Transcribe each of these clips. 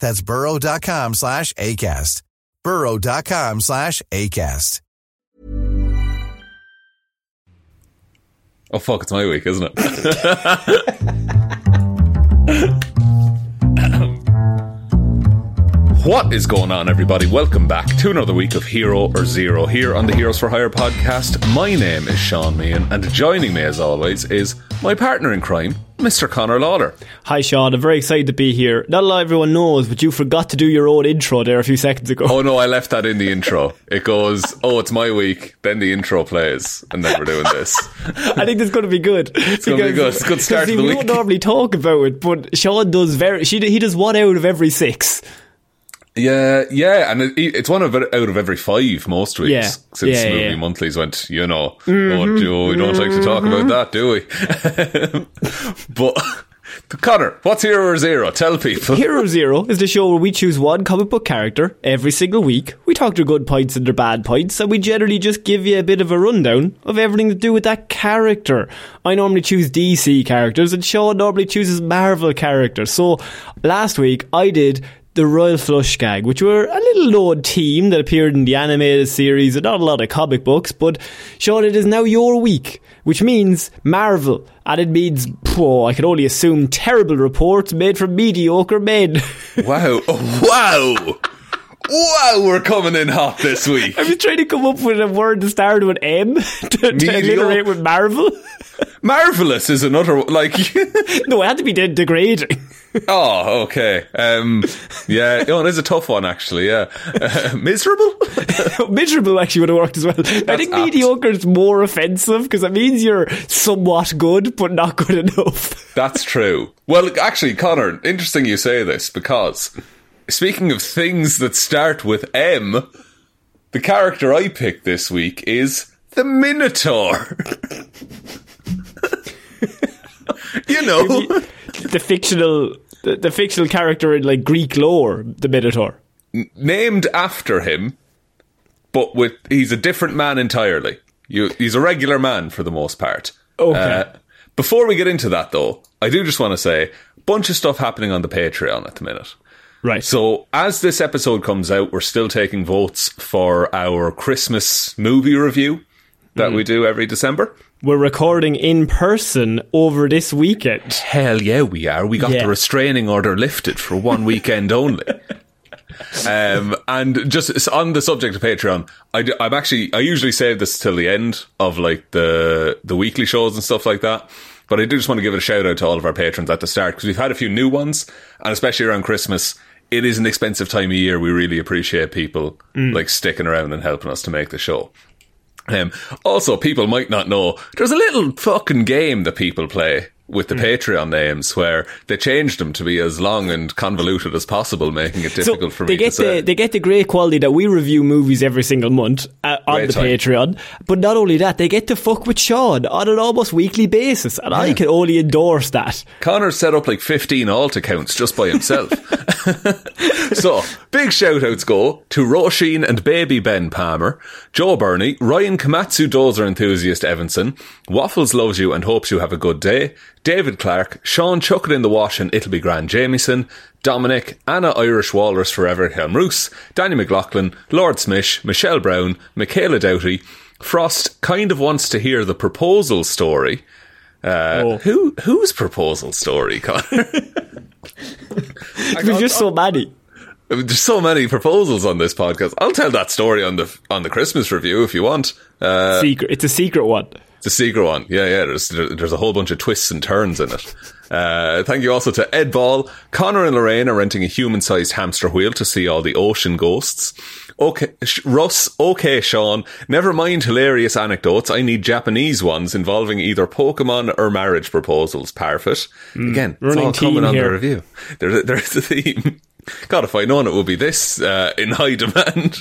That's burrow.com slash ACAST. burrow.com slash ACAST. Oh fuck, it's my week, isn't it? What is going on, everybody? Welcome back to another week of Hero or Zero here on the Heroes for Hire podcast. My name is Sean Meighan, and joining me, as always, is my partner in crime, Mr. Connor Lawler. Hi, Sean. I'm very excited to be here. Not a lot everyone knows, but you forgot to do your own intro there a few seconds ago. Oh no, I left that in the intro. It goes, "Oh, it's my week." Then the intro plays, and then we're doing this. I think this is going to be good. It's gonna be good. It's a good start to the we week. don't normally talk about it, but Sean does very. She, he does one out of every six. Yeah, yeah, and it, it's one of out of every five most weeks Yeah. since Yeah, movie yeah. monthlies went. You know, mm-hmm, oh, do we don't like to talk about mm-hmm. that, do we? but Connor, what's Hero or Zero? Tell people. Hero Zero is the show where we choose one comic book character every single week. We talk their good points and their bad points, and we generally just give you a bit of a rundown of everything to do with that character. I normally choose DC characters, and Sean normally chooses Marvel characters. So last week I did the Royal Flush Gang, which were a little known team that appeared in the animated series and not a lot of comic books, but Sean, it is now your week, which means Marvel, and it means, oh, I can only assume terrible reports made from mediocre men. Wow, oh, wow, wow! We're coming in hot this week. I was trying to come up with a word that started with M to, to alliterate with Marvel. Marvelous is another one like. no, it had to be de- degrading. oh, okay. Um, yeah, oh, it is a tough one actually. Yeah, uh, miserable. Miserable actually would have worked as well. I think apt. mediocre is more offensive because it means you're somewhat good but not good enough. That's true. Well, actually, Connor, interesting you say this because speaking of things that start with M, the character I picked this week is the Minotaur. you know, the fictional, the, the fictional character in like Greek lore, the Minotaur. named after him, but with he's a different man entirely. You, he's a regular man for the most part. Okay. Uh, before we get into that, though, I do just want to say bunch of stuff happening on the Patreon at the minute. Right. So, as this episode comes out, we're still taking votes for our Christmas movie review that we do every December. we're recording in person over this weekend. Hell yeah, we are. We got Yeah. the restraining order lifted for one weekend only. um, and just on the subject of Patreon, I, am actually I usually save this till the end of like the the weekly shows and stuff like that. But I do just want to give it a shout out to all of our patrons at the start because we've had a few new ones, and especially around Christmas, it is an expensive time of year. We really appreciate people like sticking around and helping us to make the show. Um, also, people might not know there's a little fucking game that people play with the Patreon names where they changed them to be as long and convoluted as possible, making it difficult for they me to say. the they get the great quality that we review movies every single month uh, on the time. Patreon. But not only that, they get to fuck with Sean on an almost weekly basis, and I can only endorse that. Connor set up like 15 alt accounts just by himself. so, big shout outs go to Roisin and baby Ben Palmer, Joe Bernie, Ryan Komatsu Dozer enthusiast Evanson, Waffles loves you and hopes you have a good day, David Clarke, Sean Chuck it in the wash and it'll be grand Jamieson, Dominic, Anna Irish Walrus Forever Hjelmroos, Danny McLaughlin, Lordsmish, Michelle Browne, Michaela Doughty, Frost kind of wants to hear the proposal story. Uh, Oh. Who whose proposal story, Connor? There's just so many. There's so many proposals on this podcast. I'll tell that story on the on the Christmas review if you want. Uh, secret. It's a secret one. A secret one. Yeah, yeah. There's there's a whole bunch of twists and turns in it. Uh, thank you also to Ed Ball. Connor and Lorraine are renting a human-sized hamster wheel to see all the ocean ghosts. Okay, Russ. Okay, Sean. Never mind hilarious anecdotes. I need Japanese ones involving either Pokemon or marriage proposals. Parfitt. Again, it's all coming on here. the review. There's a theme. If I'd known it will be this uh, in high demand.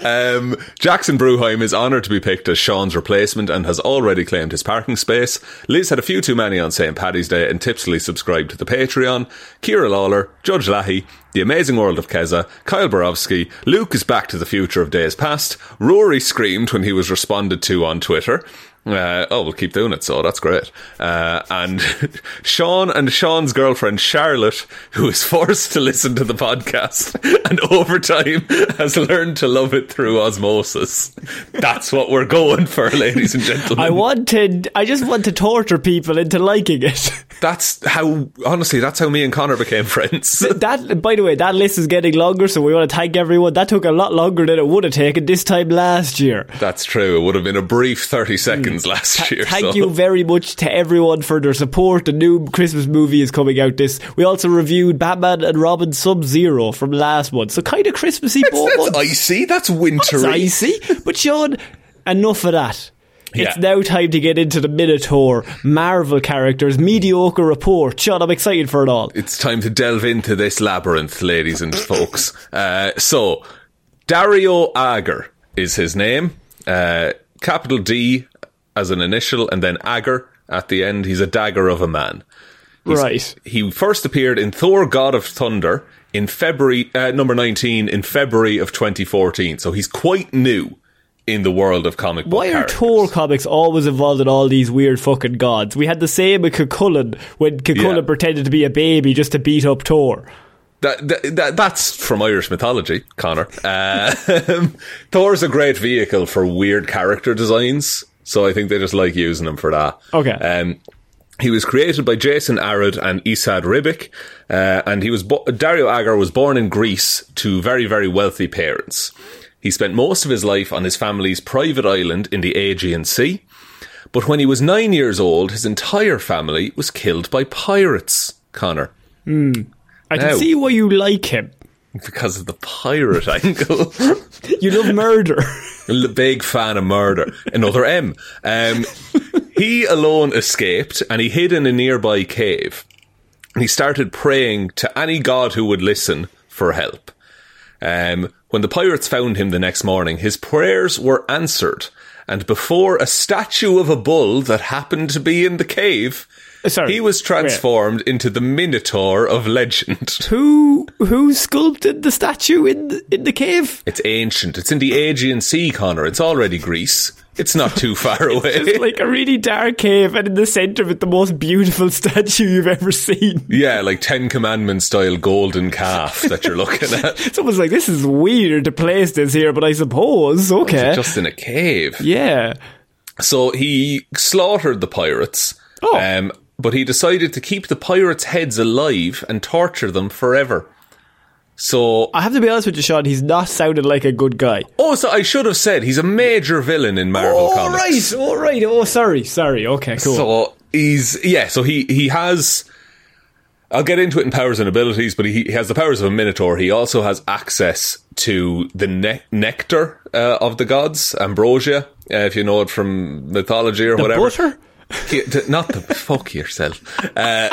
um, Jackson Brueheim is honoured to be picked as Sean's replacement and has already claimed his parking space. Liz had a few too many on St. Paddy's Day and tipsily subscribed to the Patreon. Ciara Lawler, Judge Leahy, The Amazing World of Kezza, Kyle Barowsky, Luke is back to the future of days past. Ruairi screamed when he was responded to on Twitter. Uh, oh, we'll keep doing it, so that's great. Uh, and Sean and Sean's girlfriend Charlotte, who is forced to listen to the podcast and over time has learned to love it through osmosis. That's what we're going for, ladies and gentlemen. I wanted. I just want to torture people into liking it. That's how, honestly, that's how me and Connor became friends. that, by the way, that list is getting longer, so we want to thank everyone. That took a lot longer than it would have taken this time last year. That's true. It would have been a brief 30 mm. seconds last year. Thank so- you very much to everyone for their support. The new Christmas movie is coming out this. We also reviewed Batman and Robin Sub Zero from last month, so kind of Christmassy. That's months. icy. That's wintry. icy. But Sean, enough of that. It's Yeah. now time to get into the Minotaur, Marvel characters, mediocre report. Sean, I'm excited for it all. It's time to delve into this labyrinth, ladies and folks. Uh, so, Dario Agger is his name. Uh, capital D as an initial, and then Agger at the end. He's a dagger of a man. right. He first appeared in Thor: God of Thunder in February, uh, number nineteen, in February of 2014. So he's quite new in the world of comic book. Why are characters. Thor comics always involved in all these weird fucking gods? We had the same with Cucullin when Cucullin Yeah. pretended to be a baby just to beat up Thor. That, that, that that's from Irish mythology, Connor. Uh, Thor's a great vehicle for weird character designs, so I think they just like using him for that. Okay. Um, he was created by Jason Aaron and Esad Ribic, uh, and he was bo- Dario Agger was born in Greece to very very wealthy parents. He spent most of his life on his family's private island in the Aegean Sea, but when he was nine years old, his entire family was killed by pirates. Connor. I can see why you like him. because of the pirate angle. You love murder. A big fan of murder. Another M. Um, he alone escaped and he hid in a nearby cave. He started praying to any god who would listen for help. Um, when the pirates found him the next morning, his prayers were answered. And before a statue of a bull that happened to be in the cave, uh, Sorry, he was transformed into the Minotaur of legend. who who sculpted the statue in the, in the cave? It's ancient. It's in the Aegean Sea, Connor. It's already Greece. It's not too far away. It's like a really dark cave, and in the center of it, the most beautiful statue you've ever seen. yeah, like Ten Commandments style golden calf that you're looking at. It's almost like this is weird to place this here, but I suppose okay. Just in a cave. yeah. So he slaughtered the pirates. Oh. Um, but he decided to keep the pirates' heads alive and torture them forever. So, I have to be honest with you, Sean. He's not sounded like a good guy. oh, so I should have said he's a major villain in Marvel oh comics. right, oh right. Oh sorry, sorry. Okay, cool. So he's yeah. So he he has. I'll get into it in powers and abilities, but he, he has the powers of a minotaur. He also has access to the ne- nectar uh, of the gods, ambrosia, uh, if you know it from mythology or The whatever. butter? He- not the fuck yourself. Uh,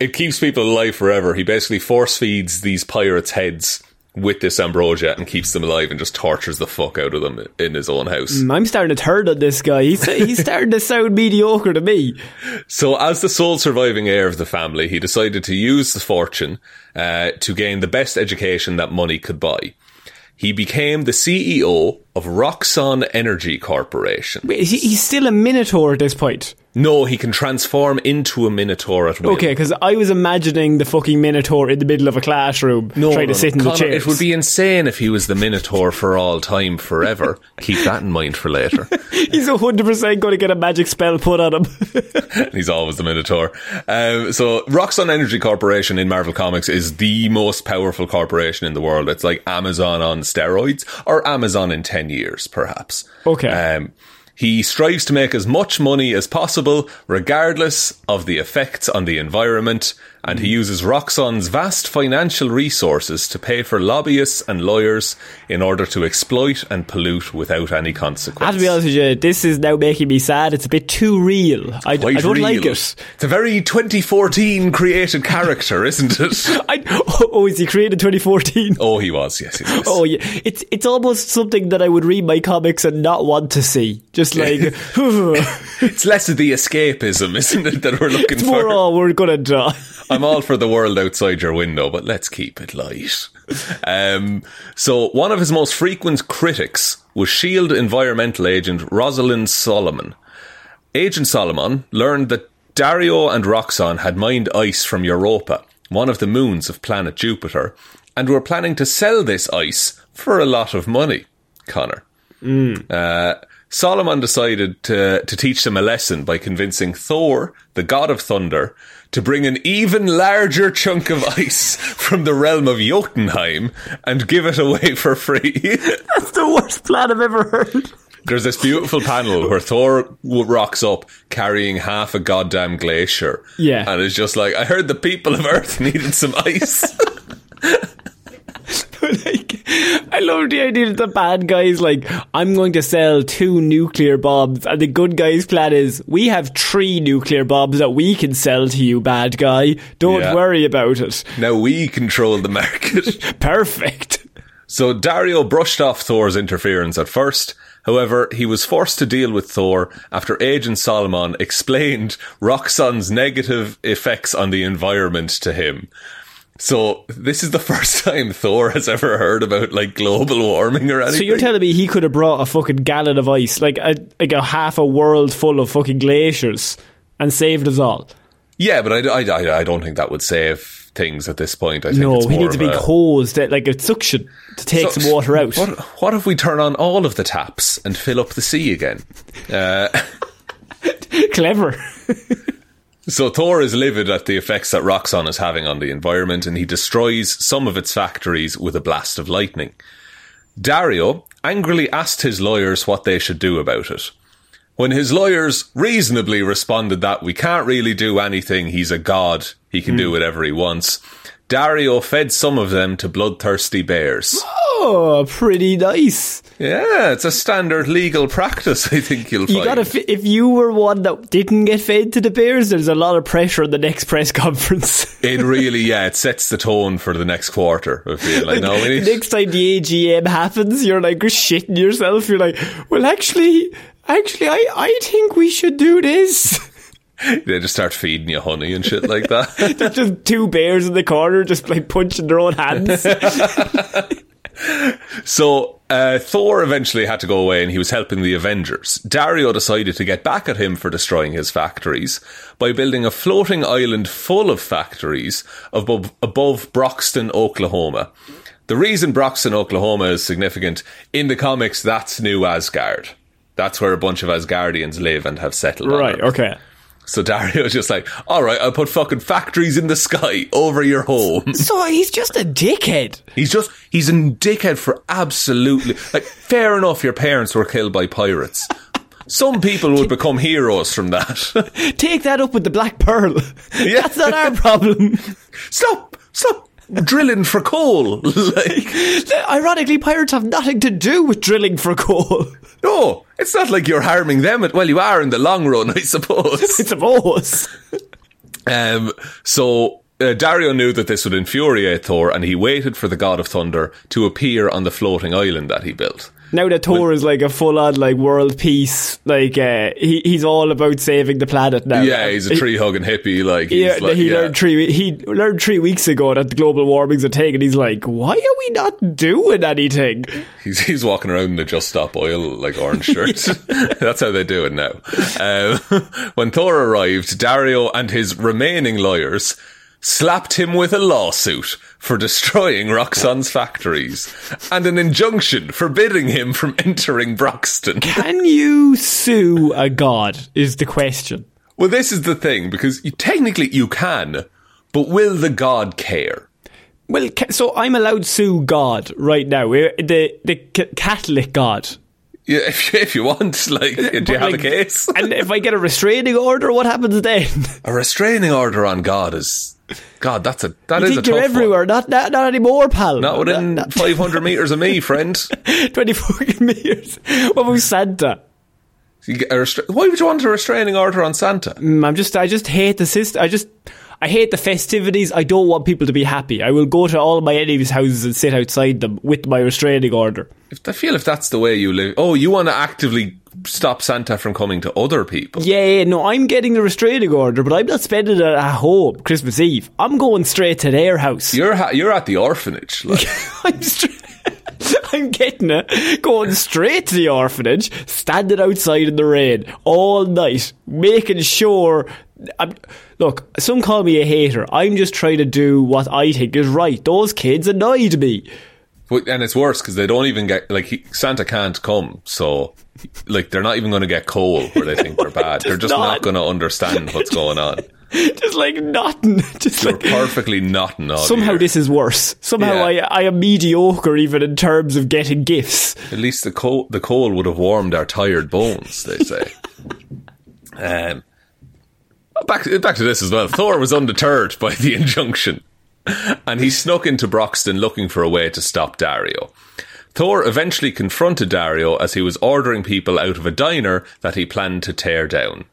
it keeps people alive forever. He basically force feeds these pirates' heads with this ambrosia and keeps them alive and just tortures the fuck out of them in his own house. I'm starting to turn on this guy. He's, he's starting to sound mediocre to me. So, as the sole surviving heir of the family, he decided to use the fortune uh, to gain the best education that money could buy. He became the CEO of Roxxon Energy Corporation. Wait, he, he's still a minotaur at this point. No, he can transform into a minotaur at will. Okay, because I was imagining the fucking minotaur in the middle of a classroom No, trying no, to sit no. in the Connor, chairs. It would be insane if he was the Minotaur for all time, forever. Keep that in mind for later. He's 100% going to get a magic spell put on him. He's always the Minotaur. Um, so, Roxxon Energy Corporation in Marvel Comics is the most powerful corporation in the world. It's like Amazon on steroids, or Amazon in 10 years, perhaps. Okay. Um, he strives to make as much money as possible, regardless of the effects on the environment, and he uses Roxxon's vast financial resources to pay for lobbyists and lawyers in order to exploit and pollute without any consequence. to be honest with you, this is now making me sad. It's a bit too real. I, I don't like real. it. It's a very 2014 created character, isn't it? I, oh, is he created 2014? Oh, he was. Yes, he was. Oh yeah, it's it's almost something that I would read my comics and not want to see. Just like It's less of the escapism, isn't it, that we're looking it's for? more. Oh, we're gonna die. I'm all for the world outside your window, but let's keep it light. Um, so, one of his most frequent critics was SHIELD environmental agent Rosalind Solomon. Agent Solomon learned that Dario and Roxxon had mined ice from Europa, one of the moons of planet Jupiter, and were planning to sell this ice for a lot of money. Connor. Uh, Solomon decided to, to teach them a lesson by convincing Thor, the god of thunder, to bring an even larger chunk of ice from the realm of Jotunheim and give it away for free. That's the worst plan I've ever heard. There's this beautiful panel where Thor rocks up carrying half a goddamn glacier. Yeah. And it's just like, I heard the people of Earth needed some ice. Like, I love the idea that the bad guys like, I'm going to sell two nuclear bombs, and the good guys' plan is, we have three nuclear bombs that we can sell to you, bad guy. Don't Yeah. worry about it. now we control the market. Perfect. So Dario brushed off Thor's interference at first. However, he was forced to deal with Thor after Agent Solomon explained Roxxon's negative effects on the environment to him. So this is the first time Thor has ever heard about like global warming or anything. So you're telling me he could have brought a fucking gallon of ice, like a like a half a world full of fucking glaciers, and saved us all? yeah, but I, I, I, I don't think that would save things at this point. I think No, it's he needs a big hose that like a suction to take So- some water out. What, what if we turn on all of the taps and fill up the sea again? Uh, Clever. So Thor is livid at the effects that Roxxon is having on the environment and he destroys some of its factories with a blast of lightning. Dario angrily asked his lawyers what they should do about it. When his lawyers reasonably responded that we can't really do anything, he's a god, he can do hmm. whatever he wants, Dario fed some of them to bloodthirsty bears. Oh, pretty nice. Yeah, it's a standard legal practice, I think you'll You find. gotta. If you were one that didn't get fed to the bears, there's a lot of pressure on the next press conference. it really, yeah, it sets the tone for the next quarter. I feel like, no, next time the AGM happens, you're like shitting yourself. You're like, well, actually, actually, I, I think we should do this. They just start feeding you honey and shit like that. There's just two bears in the corner, just like punching their own hands. so uh, Thor eventually had to go away and he was helping the Avengers. Dario decided to get back at him for destroying his factories by building a floating island full of factories above, above Broxton, Oklahoma. The reason Broxton, Oklahoma is significant in the comics, that's New Asgard. That's where a bunch of Asgardians live and have settled. right. Okay. So Dario's just like, all right, I'll put fucking factories in the sky over your home. So he's just a dickhead. He's just, he's a dickhead for absolutely, like, fair enough, your parents were killed by pirates. Some people would become heroes from that. Take that up with the Black Pearl. Yeah. That's not our problem. stop! Stop drilling for coal. like, Ironically, pirates have nothing to do with drilling for coal. no, it's not like you're harming them. Well, you are in the long run, I suppose. I suppose. Um, so uh, Dario knew that this would infuriate Thor, and he waited for the god of thunder to appear on the floating island that he built. Now that Thor is like a full on like world peace, like uh, he he's all about saving the planet now. Yeah, he's a tree hugging hippie. Like, Yeah, like, he yeah. learned three. He learned three weeks ago that the global warming's a thing, and he's like, "Why are we not doing anything?" He's, he's walking around in a Just Stop Oil like orange shirt. That's how they do it now. Um, when Thor arrived, Dario and his remaining lawyers slapped him with a lawsuit for destroying Roxxon's factories and an injunction forbidding him from entering Broxton. Can you sue a god? Is the question. Well, this is the thing because you, technically you can, but will the god care? Well, so I'm allowed to sue God right now. uh, The the Catholic God. Yeah, if, if you want, like, do you But, have a case? and if I get a restraining order, what happens then? A restraining order on God is God. That's a that you is a you're tough everywhere? Not, not not anymore, pal. Not within Not- 500 meters of me, friend. 24 meters. What about Santa? You get a restra- Why would you want a restraining order on Santa? Mm, I'm just, I just hate the system. I just, I hate the festivities. I don't want people to be happy. I will go to all my enemies' houses and sit outside them with my restraining order. If, I feel if that's the way you live. Oh, you want to actively stop Santa from coming to other people? Yeah, yeah, no, I'm getting the restraining order, but I'm not spending it at home Christmas Eve. I'm going straight to their house. You're ha- you're at the orphanage. Like, I'm straight. I'm getting it, going straight to the orphanage, standing outside in the rain all night, making sure. I'm, look, some call me a hater. I'm just trying to do what I think is right. Those kids annoyed me. But, and it's worse because they don't even get like he, Santa can't come. So, like, they're not even going to get coal where they think they're bad. They're just not. not going to understand what's going on. Just like nothing. Just You're like perfectly not an somehow this is worse. Somehow Yeah. I I am mediocre even in terms of getting gifts. At least the coal, the coal would have warmed our tired bones, they say. um, back, back to this as well. Thor was undeterred by the injunction, and he snuck into Broxton looking for a way to stop Dario. Thor eventually confronted Dario as he was ordering people out of a diner that he planned to tear down.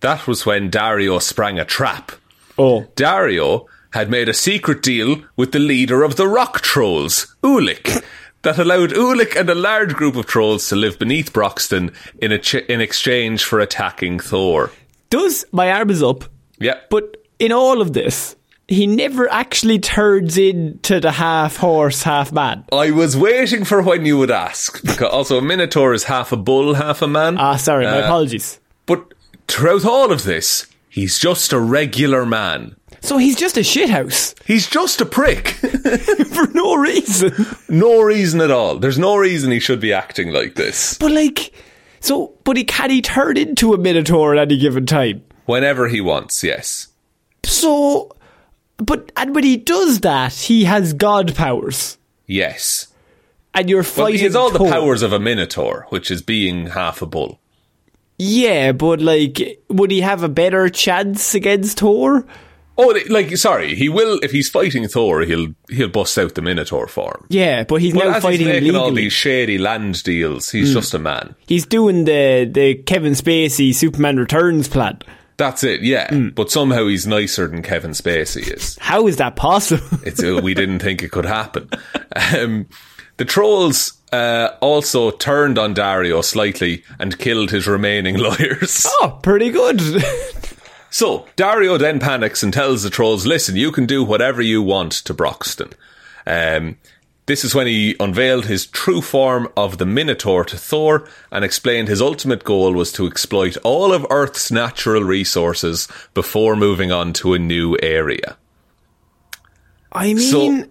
That was when Dario sprang a trap. Oh, Dario had made a secret deal with the leader of the rock trolls, Ulik, that allowed Ulik and a large group of trolls to live beneath Broxton in, a ch- in exchange for attacking Thor. does my arm is up? Yeah. But in all of this, he never actually turns into the half horse, half man. I was waiting for when you would ask. Because also, a Minotaur is half a bull, half a man. Ah, sorry, my Uh, apologies. But throughout all of this, he's just a regular man. So he's just a shithouse He's just a prick. for no reason. no reason at all. There's no reason he should be acting like this. But like, so, but he can he turn into a minotaur at any given time? Whenever he wants, yes. So, but and when he does that, he has god powers, Yes. and you're Well, fighting. he has all the powers of a minotaur, which is being half a bull. Yeah, but like, would he have a better chance against Thor? Oh, like sorry, he will if he's fighting Thor, he'll he'll bust out the minotaur form. Yeah, but he's Well, now fighting he's making all these shady land deals, he's hmm. just a man. He's doing the the Kevin Spacey Superman Returns plan. That's it, yeah. Hmm. But somehow he's nicer than Kevin Spacey is. How is that possible? It's uh, we didn't think it could happen. Um, the trolls uh, also turned on Dario slightly and killed his remaining lawyers. oh, pretty good. So, Dario then panics and tells the trolls, listen, you can do whatever you want to Broxton. Um, this is when he unveiled his true form of the Minotaur to Thor and explained his ultimate goal was to exploit all of Earth's natural resources before moving on to a new area. I mean, So,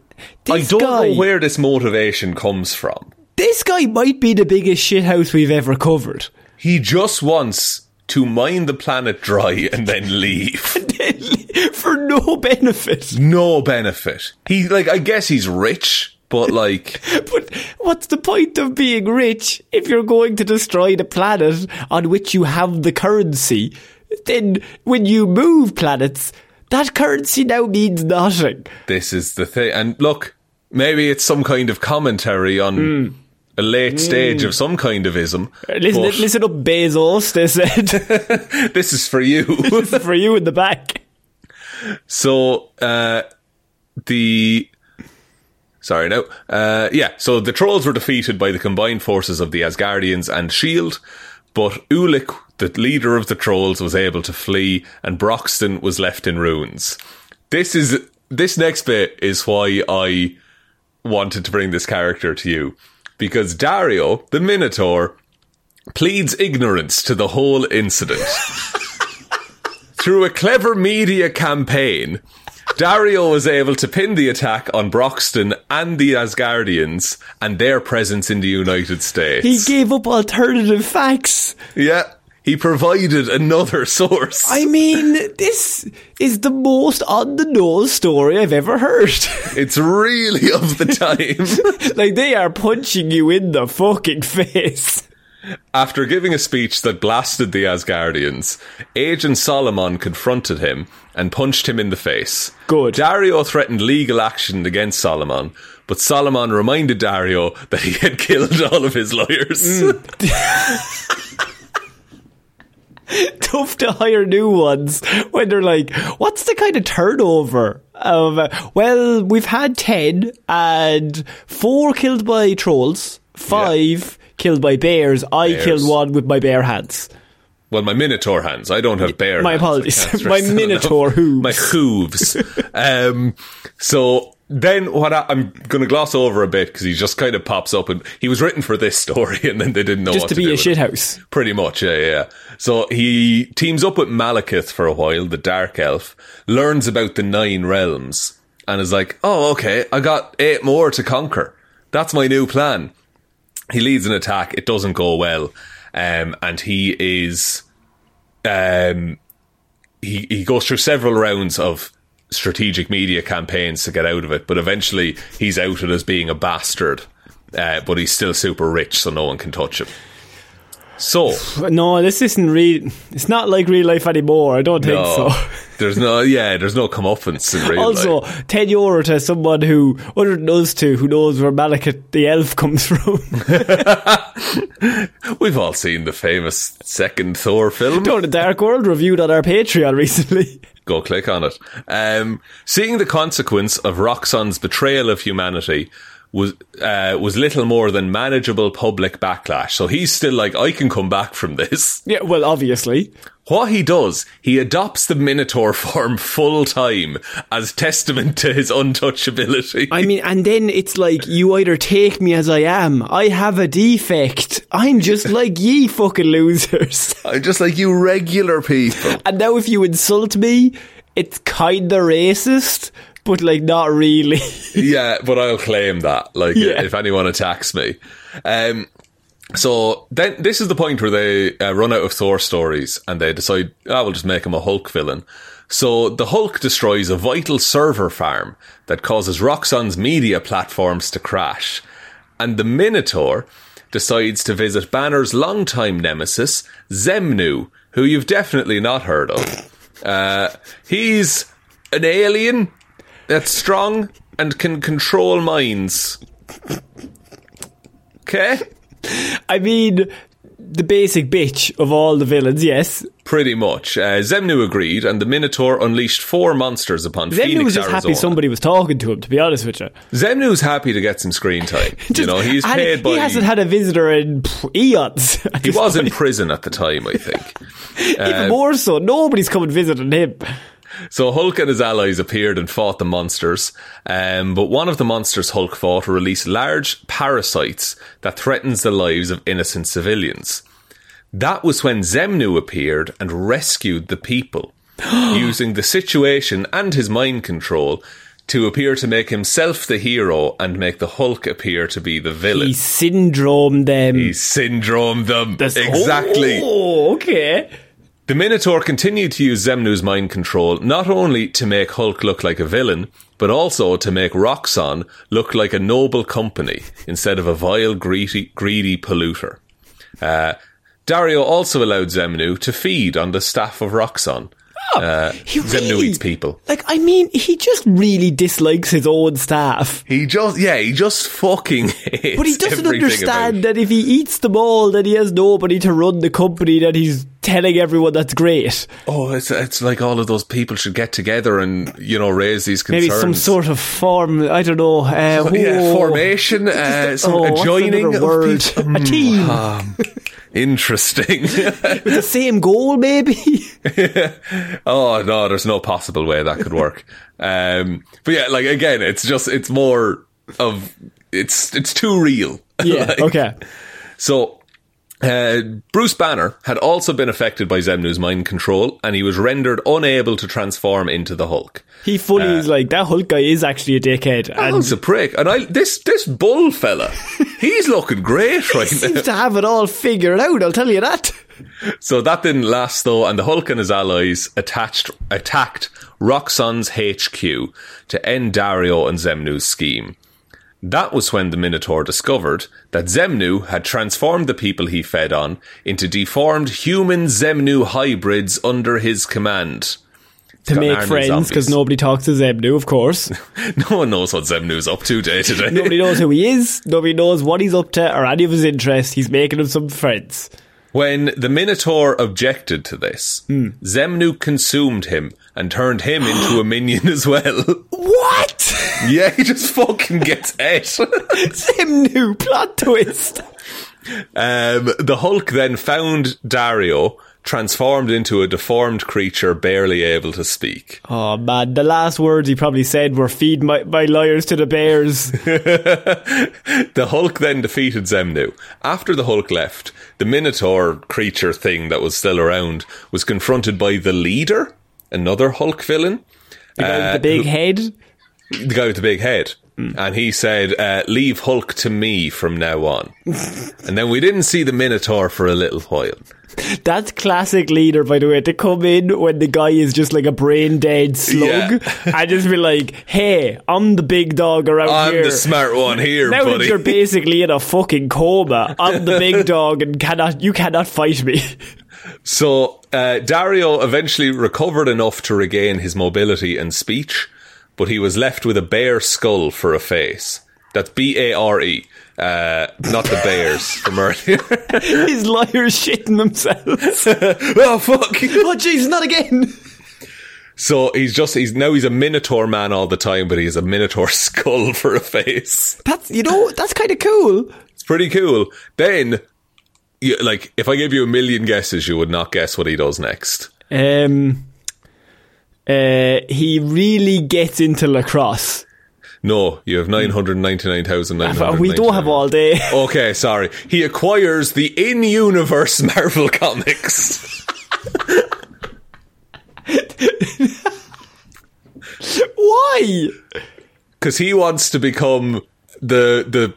I don't guy, know where this motivation comes from. this guy might be the biggest shithouse we've ever covered. He just wants to mine the planet dry and then leave. For no benefit. no benefit. He like I guess he's rich but like, But what's the point of being rich if you're going to destroy the planet on which you have the currency? Then when you move planets, that currency now means nothing. this is the thing. And look, maybe it's some kind of commentary on hmm. a late hmm. stage of some kind of ism. Uh, listen, but listen up, Bezos. They said this is for you. this is for you in the back. So uh, the sorry no uh, yeah so the trolls were defeated by the combined forces of the Asgardians and Shield, but Ulik, the leader of the trolls, was able to flee, and Broxton was left in ruins. This is this next bit is why I wanted to bring this character to you because Dario, the Minotaur, pleads ignorance to the whole incident. Through a clever media campaign, Dario was able to pin the attack on Broxton and the Asgardians and their presence in the United States. He gave up alternative facts. yeah, he provided another source. I mean, this is the most on the nose story I've ever heard. it's really of the time. like they are punching you in the fucking face. After giving a speech that blasted the Asgardians, Agent Solomon confronted him and punched him in the face. Good. Dario threatened legal action against Solomon, but Solomon reminded Dario that he had killed all of his lawyers. Tough to hire new ones when they're like, what's the kind of turnover? Of, uh, well, we've had 10 and 4 killed by trolls, 5 killed by bears. I Bears. killed one with my bare hands. Well, my Minotaur hands. I don't have bare My. Apologies. My Minotaur hooves. My hooves. um, so then what I, I'm going to gloss over a bit because he just kind of pops up and he was written for this story and then they didn't know Just what to to be a shithouse. Pretty much, yeah, yeah. So he teams up with Malekith for a while, the Dark Elf, learns about the Nine Realms, and is like, oh, okay, I got eight more to conquer. That's my new plan. He leads an attack, it doesn't go well, um, and he is. Um, he, he goes through several rounds of strategic media campaigns to get out of it, but eventually he's outed as being a bastard. Uh, but he's still super rich, so no one can touch him. So, No, this isn't real. It's not like real life anymore. I don't think so. there's no, yeah, there's no comeuppance in real life. Also, life. 10 euro to someone who, other than us two, who knows where Malekith the elf comes from. We've all seen the famous second Thor film. Don't the Dark World reviewed on our Patreon recently. Go click on it. Um, seeing the consequence of Roxxon's betrayal of humanity was uh, was little more than manageable public backlash. So he's still like, I can come back from this. Yeah, well, obviously. What he does, he adopts the Minotaur form full time as testament to his untouchability. I mean, and then it's like, you either take me as I am, I have a defect, I'm just like ye fucking losers. I'm just like you regular people. And now if you insult me, it's kinda racist, but like not really. yeah, but I'll claim that. Like, Yeah. if anyone attacks me. Um, so then, this is the point where they uh, run out of Thor stories and they decide, I we'll just make him a Hulk villain. So the Hulk destroys a vital server farm that causes Roxxon's media platforms to crash. And the Minotaur decides to visit Banner's longtime nemesis, Xemnu, who you've definitely not heard of. Uh, he's an alien that's strong and can control minds. Okay? I mean, the basic bitch of all the villains, yes. Pretty much. Uh, Xemnu agreed, and the Minotaur unleashed four monsters upon Xemnu Phoenix, was just Arizona. happy somebody was talking to him, to be honest with you. Xemnu's happy to get some screen time. you know, he's paid by. He hasn't had a visitor in eons. he was in prison at the time, I think. Even more so, nobody's coming visiting him. So Hulk and his allies appeared and fought the monsters, um, but one of the monsters Hulk fought released large parasites that threatens the lives of innocent civilians. That was when Xemnu appeared and rescued the people, using the situation and his mind control to appear to make himself the hero and make the Hulk appear to be the villain. He syndrome them. He syndromed them. That's- exactly. Oh, okay. The Minotaur continued to use Xemnu's mind control not only to make Hulk look like a villain, but also to make Roxxon look like a noble company instead of a vile, greedy, greedy polluter. Uh, Dario also allowed Xemnu to feed on the staff of Roxxon. Uh, He really- eats people. Like, I mean, he just really dislikes his own staff. He just, yeah, he just fucking hates But he doesn't understand about that if he eats them all, then he has nobody to run the company that he's telling everyone that's great. Oh, it's it's like all of those people should get together and you know raise these concerns. Maybe some sort of form, I don't know. Uh, yeah, formation, uh, some, oh, a joining word? people. A team Um, interesting. with the same goal, maybe. oh no, there's no possible way that could work. Um, but yeah, like again, it's just it's more of it's it's too real. yeah. Like, okay. So, uh, Bruce Banner had also been affected by Xemnu's mind control, and he was rendered unable to transform into the Hulk. He fully is like that. Hulk guy is actually a dickhead, and Hulk's a prick, and I this this bull fella, he's looking great right he now. seems to have it all figured out. I'll tell you that. So that didn't last though, and the Hulk and his allies attached, attacked Roxxon's HQ to end Dario and Xemnu's scheme. That was when the Minotaur discovered that Xemnu had transformed the people he fed on into deformed human Xemnu hybrids under his command. To make friends, because nobody talks to Xemnu, of course. No one knows what Xemnu's up to day to day. nobody knows who he is. Nobody knows what he's up to or any of his interests. He's making him some friends. When the Minotaur objected to this, Hmm. Xemnu consumed him and turned him into a minion as well. What? yeah, he just fucking gets it. Xemnu plot twist. Um, the Hulk then found Dario transformed into a deformed creature barely able to speak. Oh man, the last words he probably said were "Feed my, my liars to the bears." The Hulk then defeated Xemnu. After the Hulk left, the Minotaur creature thing that was still around was confronted by the leader, another Hulk villain, The guy Uh, with the big head. the guy with the big head. And he said, uh, leave Hulk to me from now on. and then we didn't see the Minotaur for a little while. That's classic leader, by the way, to come in when the guy is just like a brain dead slug Yeah. and just be like, "Hey, I'm the big dog around I'm here." the smart one here, now buddy. you're basically in a fucking coma, I'm the big dog and cannot you cannot fight me. So uh, Dario eventually recovered enough to regain his mobility and speech, but he was left with a bare skull for a face. That's B A R E, uh, not the bears from earlier. His liars shitting themselves. oh fuck! oh jeez, not again. So he's just he's now he's a minotaur man all the time, but he has a minotaur skull for a face. That's you know that's kind of cool. It's pretty cool. Then, you, like, if I gave you a million guesses, you would not guess what he does next. Um, uh, he really gets into lacrosse. No, you have nine hundred ninety nine thousand nine hundred. We don't have all day. Okay, sorry. He acquires the in-universe Marvel comics. Why? Because he wants to become the the.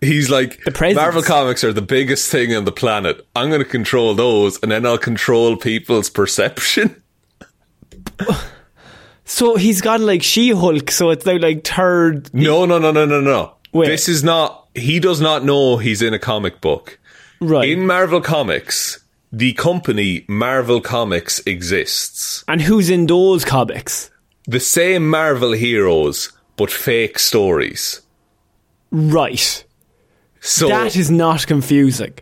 He's like The presence. Marvel comics are the biggest thing on the planet. I'm going to control those, and then I'll control people's perception. So he's gone like She-Hulk. So it's now like third. No, no, no, no, no, no. Wait. This is not. He does not know he's in a comic book. Right. In Marvel Comics, the company Marvel Comics exists. and who's in those comics? The same Marvel heroes, but fake stories. Right. So that is not confusing.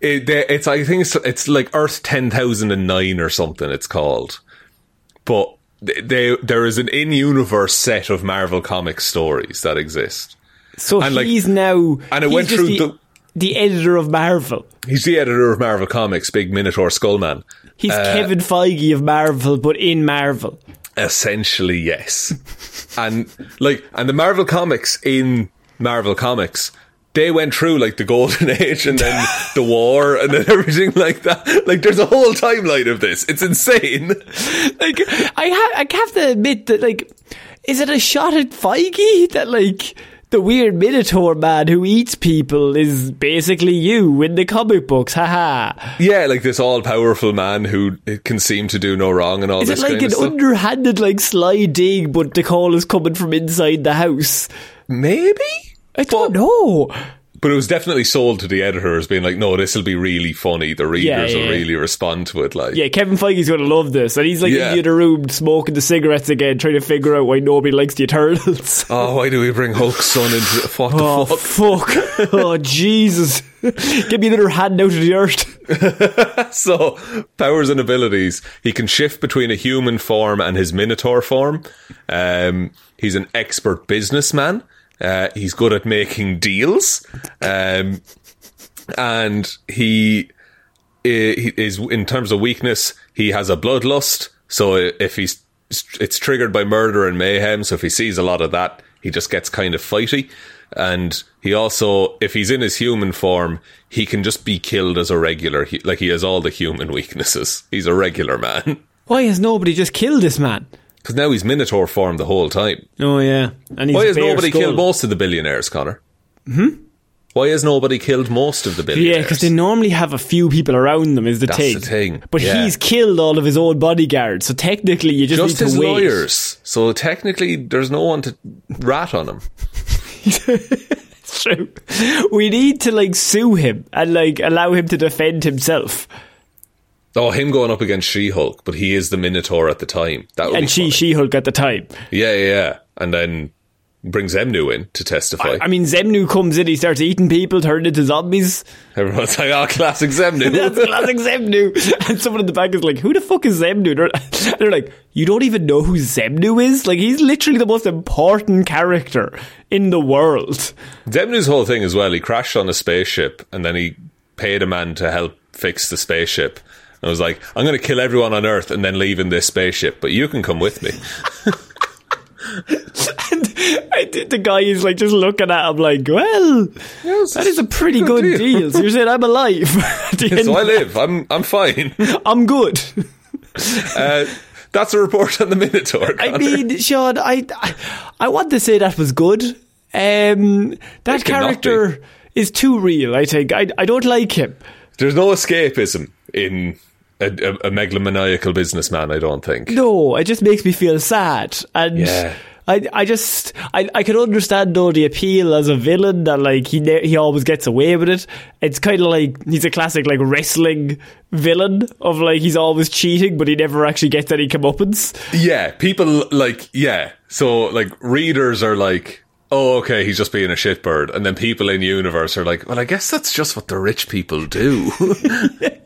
it, it's I think it's, it's like Earth ten thousand and nine or something. It's called, but they, there is an in-universe set of Marvel comic stories that exist. So And, like- he's now. and it went through the, the- the editor of Marvel. He's the editor of Marvel Comics, Big Minotaur Skullman. He's Uh, Kevin Feige of Marvel, but in Marvel. Essentially, yes. and like, and the Marvel comics in Marvel Comics, they went through like the golden age and then the war and then everything like that. Like, there's a whole timeline of this. It's insane. Like I ha- I have to admit that like, is it a shot at Feige that like the weird Minotaur man who eats people is basically you in the comic books. Haha. Yeah, like this all powerful man who eh, can seem to do no wrong and all Is it like an underhanded, like sly dig, but the call is coming from inside the house? Maybe? I don't know. But it was definitely sold to the editor as being like, no, this will be really funny. The readers Yeah, will yeah. really respond to it. Like, Yeah, Kevin Feige's going to love this, and he's like Yeah. in the other room smoking the cigarettes again, trying to figure out why nobody likes the Eternals. oh, why do we bring Hulk's son into what the Oh fuck? fuck! oh Jesus! Give me another hand out of the earth. So, powers and abilities. He can shift between a human form and his Minotaur form. Um, he's an expert businessman. Uh, he's good at making deals. Um, and he, is, in terms of weakness, he has a bloodlust. So if he's, it's triggered by murder and mayhem. So if he sees a lot of that, he just gets kind of fighty. And he also, if he's in his human form, he can just be killed as a regular. He, like he has all the human weaknesses. He's a regular man. Why has nobody just killed this man? Because now he's Minotaur form the whole time. Oh yeah, and he's Why has nobody skull. killed most of the billionaires, Conor? Hmm? Why has nobody killed most of the billionaires? Yeah, because they normally have a few people around them. Is the That's thing. the thing, But yeah. he's killed all of his own bodyguards, so technically you just, just need his to wait. lawyers. So technically, there's no one to rat on him. It's true. We need to like sue him and like allow him to defend himself. Oh, him going up against She-Hulk, but he is the Minotaur at the time. That would be and she She Hulk at the time. Yeah, yeah, yeah. And then brings Xemnu in to testify. I mean, Xemnu comes in, he starts eating people, turned into zombies. Everyone's like, oh, classic Xemnu. That's classic Xemnu. And someone in the back is like, who the fuck is Xemnu? They're, they're like, you don't even know who Xemnu is? Like, he's literally the most important character in the world. Xemnu's whole thing as well, he crashed on a spaceship and then he paid a man to help fix the spaceship. And was like, I'm going to kill everyone on Earth and then leave in this spaceship, but you can come with me. And I did, the guy is like just looking at him like, well, Yes, that is a pretty good good, deal. deal. So you're saying I'm alive. So I live. I'm I'm fine. I'm good. Uh, that's a report on the Minotaur. I mean, Sean, I, I, I want to say that was good. Um, that character is too real. I think I, I don't like him. there's no escapism in a, a, a megalomaniacal businessman. I don't think. No, it just makes me feel sad. And Yeah. I, I just, I, I can understand though the appeal as a villain that like he, ne- he always gets away with it. It's kind of like he's a classic like wrestling villain of like he's always cheating, but he never actually gets any comeuppance. Yeah, people like yeah. So like readers are like, oh, okay, he's just being a shitbird, and then people in universe are like, well, I guess that's just what the rich people do.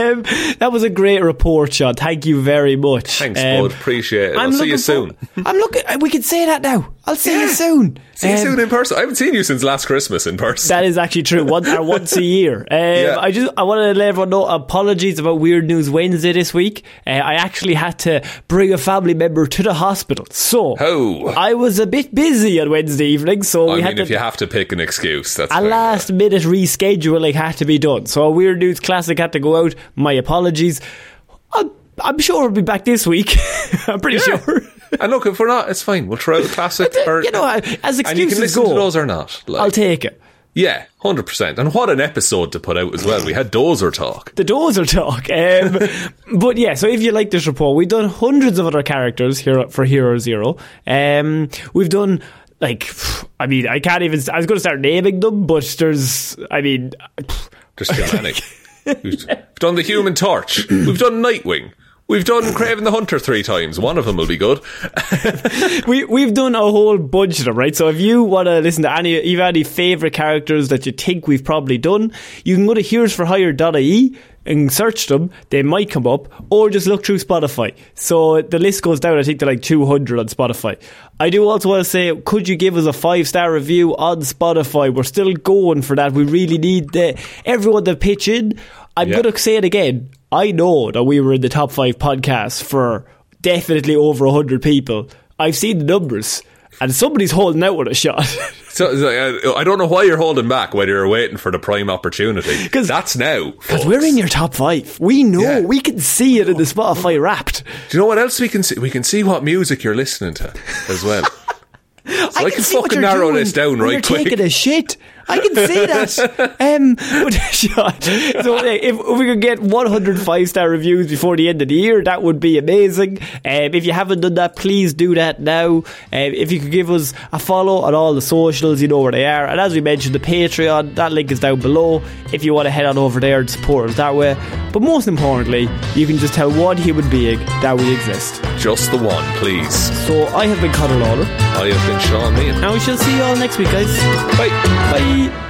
Um, that was a great report, Sean. Thank you very much. Thanks, Um, bud. Appreciate it. I'll see you soon. for- I'm looking. We can say that now. I'll see you soon. See you Um, soon in person. I haven't seen you since last Christmas in person. That is actually true. Once or once a year. Um, Yeah. I just I want to let everyone know. Apologies about Weird News Wednesday this week. Uh, I actually had to bring a family member to the hospital, so Oh. I was a bit busy on Wednesday evening. So I we had to. if you have to pick an excuse, that's a yeah. last minute rescheduling had to be done. So a Weird News Classic had to go out. My apologies. I'm, I'm sure we'll be back this week. I'm pretty Yeah. sure. And look, if we're not, it's fine. We'll throw out a classic. Or, you know, as and you excuses can listen go, to those or not. Like, I'll take it. yeah, hundred percent. And what an episode to put out as well. We had Dozer talk. the dozer talk. Um, but yeah, so if you like this report, we've done hundreds of other characters here for Hero Zero. Um, we've done like, I mean, I can't even. I was going to start naming them, but there's, I mean, There's too many. We've done the Human Torch. We've done Nightwing. We've done Kraven the Hunter three times. One of them will be good. we we've done a whole bunch of them, right? So if you want to listen to any, if you have had any favorite characters that you think we've probably done, you can go to heroesforhire.ie and search them. They might come up, or just look through Spotify. So the list goes down. I think to like 200 on Spotify. I do also want to say, could you give us a five star review on Spotify? We're still going for that. We really need the, everyone to pitch in. I'm Yeah. going to say it again. I know that we were in the top five podcasts for definitely over 100 people. I've seen the numbers, and somebody's holding out with a shot. So uh, I don't know why you're holding back. Whether you're waiting for the prime opportunity. Because that's now. Because we're in your top five. We know. Yeah. We can see it in the Spotify wrapped. Do you know what else we can see? We can see what music you're listening to as well. I I, I can fucking narrow this down right you're quick. taking a shit. I can see that. um, but, so uh, if, if we could get 105 star reviews before the end of the year, that would be amazing. Um, if you haven't done that, please do that now. Um, if you could give us a follow on all the socials, you know where they are. And as we mentioned, the Patreon, that link is down below. If you want to head on over there and support us that way. But most importantly, you can just tell one human being that we exist. Just the one, please. So I have been Conor Lawler, I have been Sean Meighan. and we shall see you all next week, guys. Bye. Bye. Bye.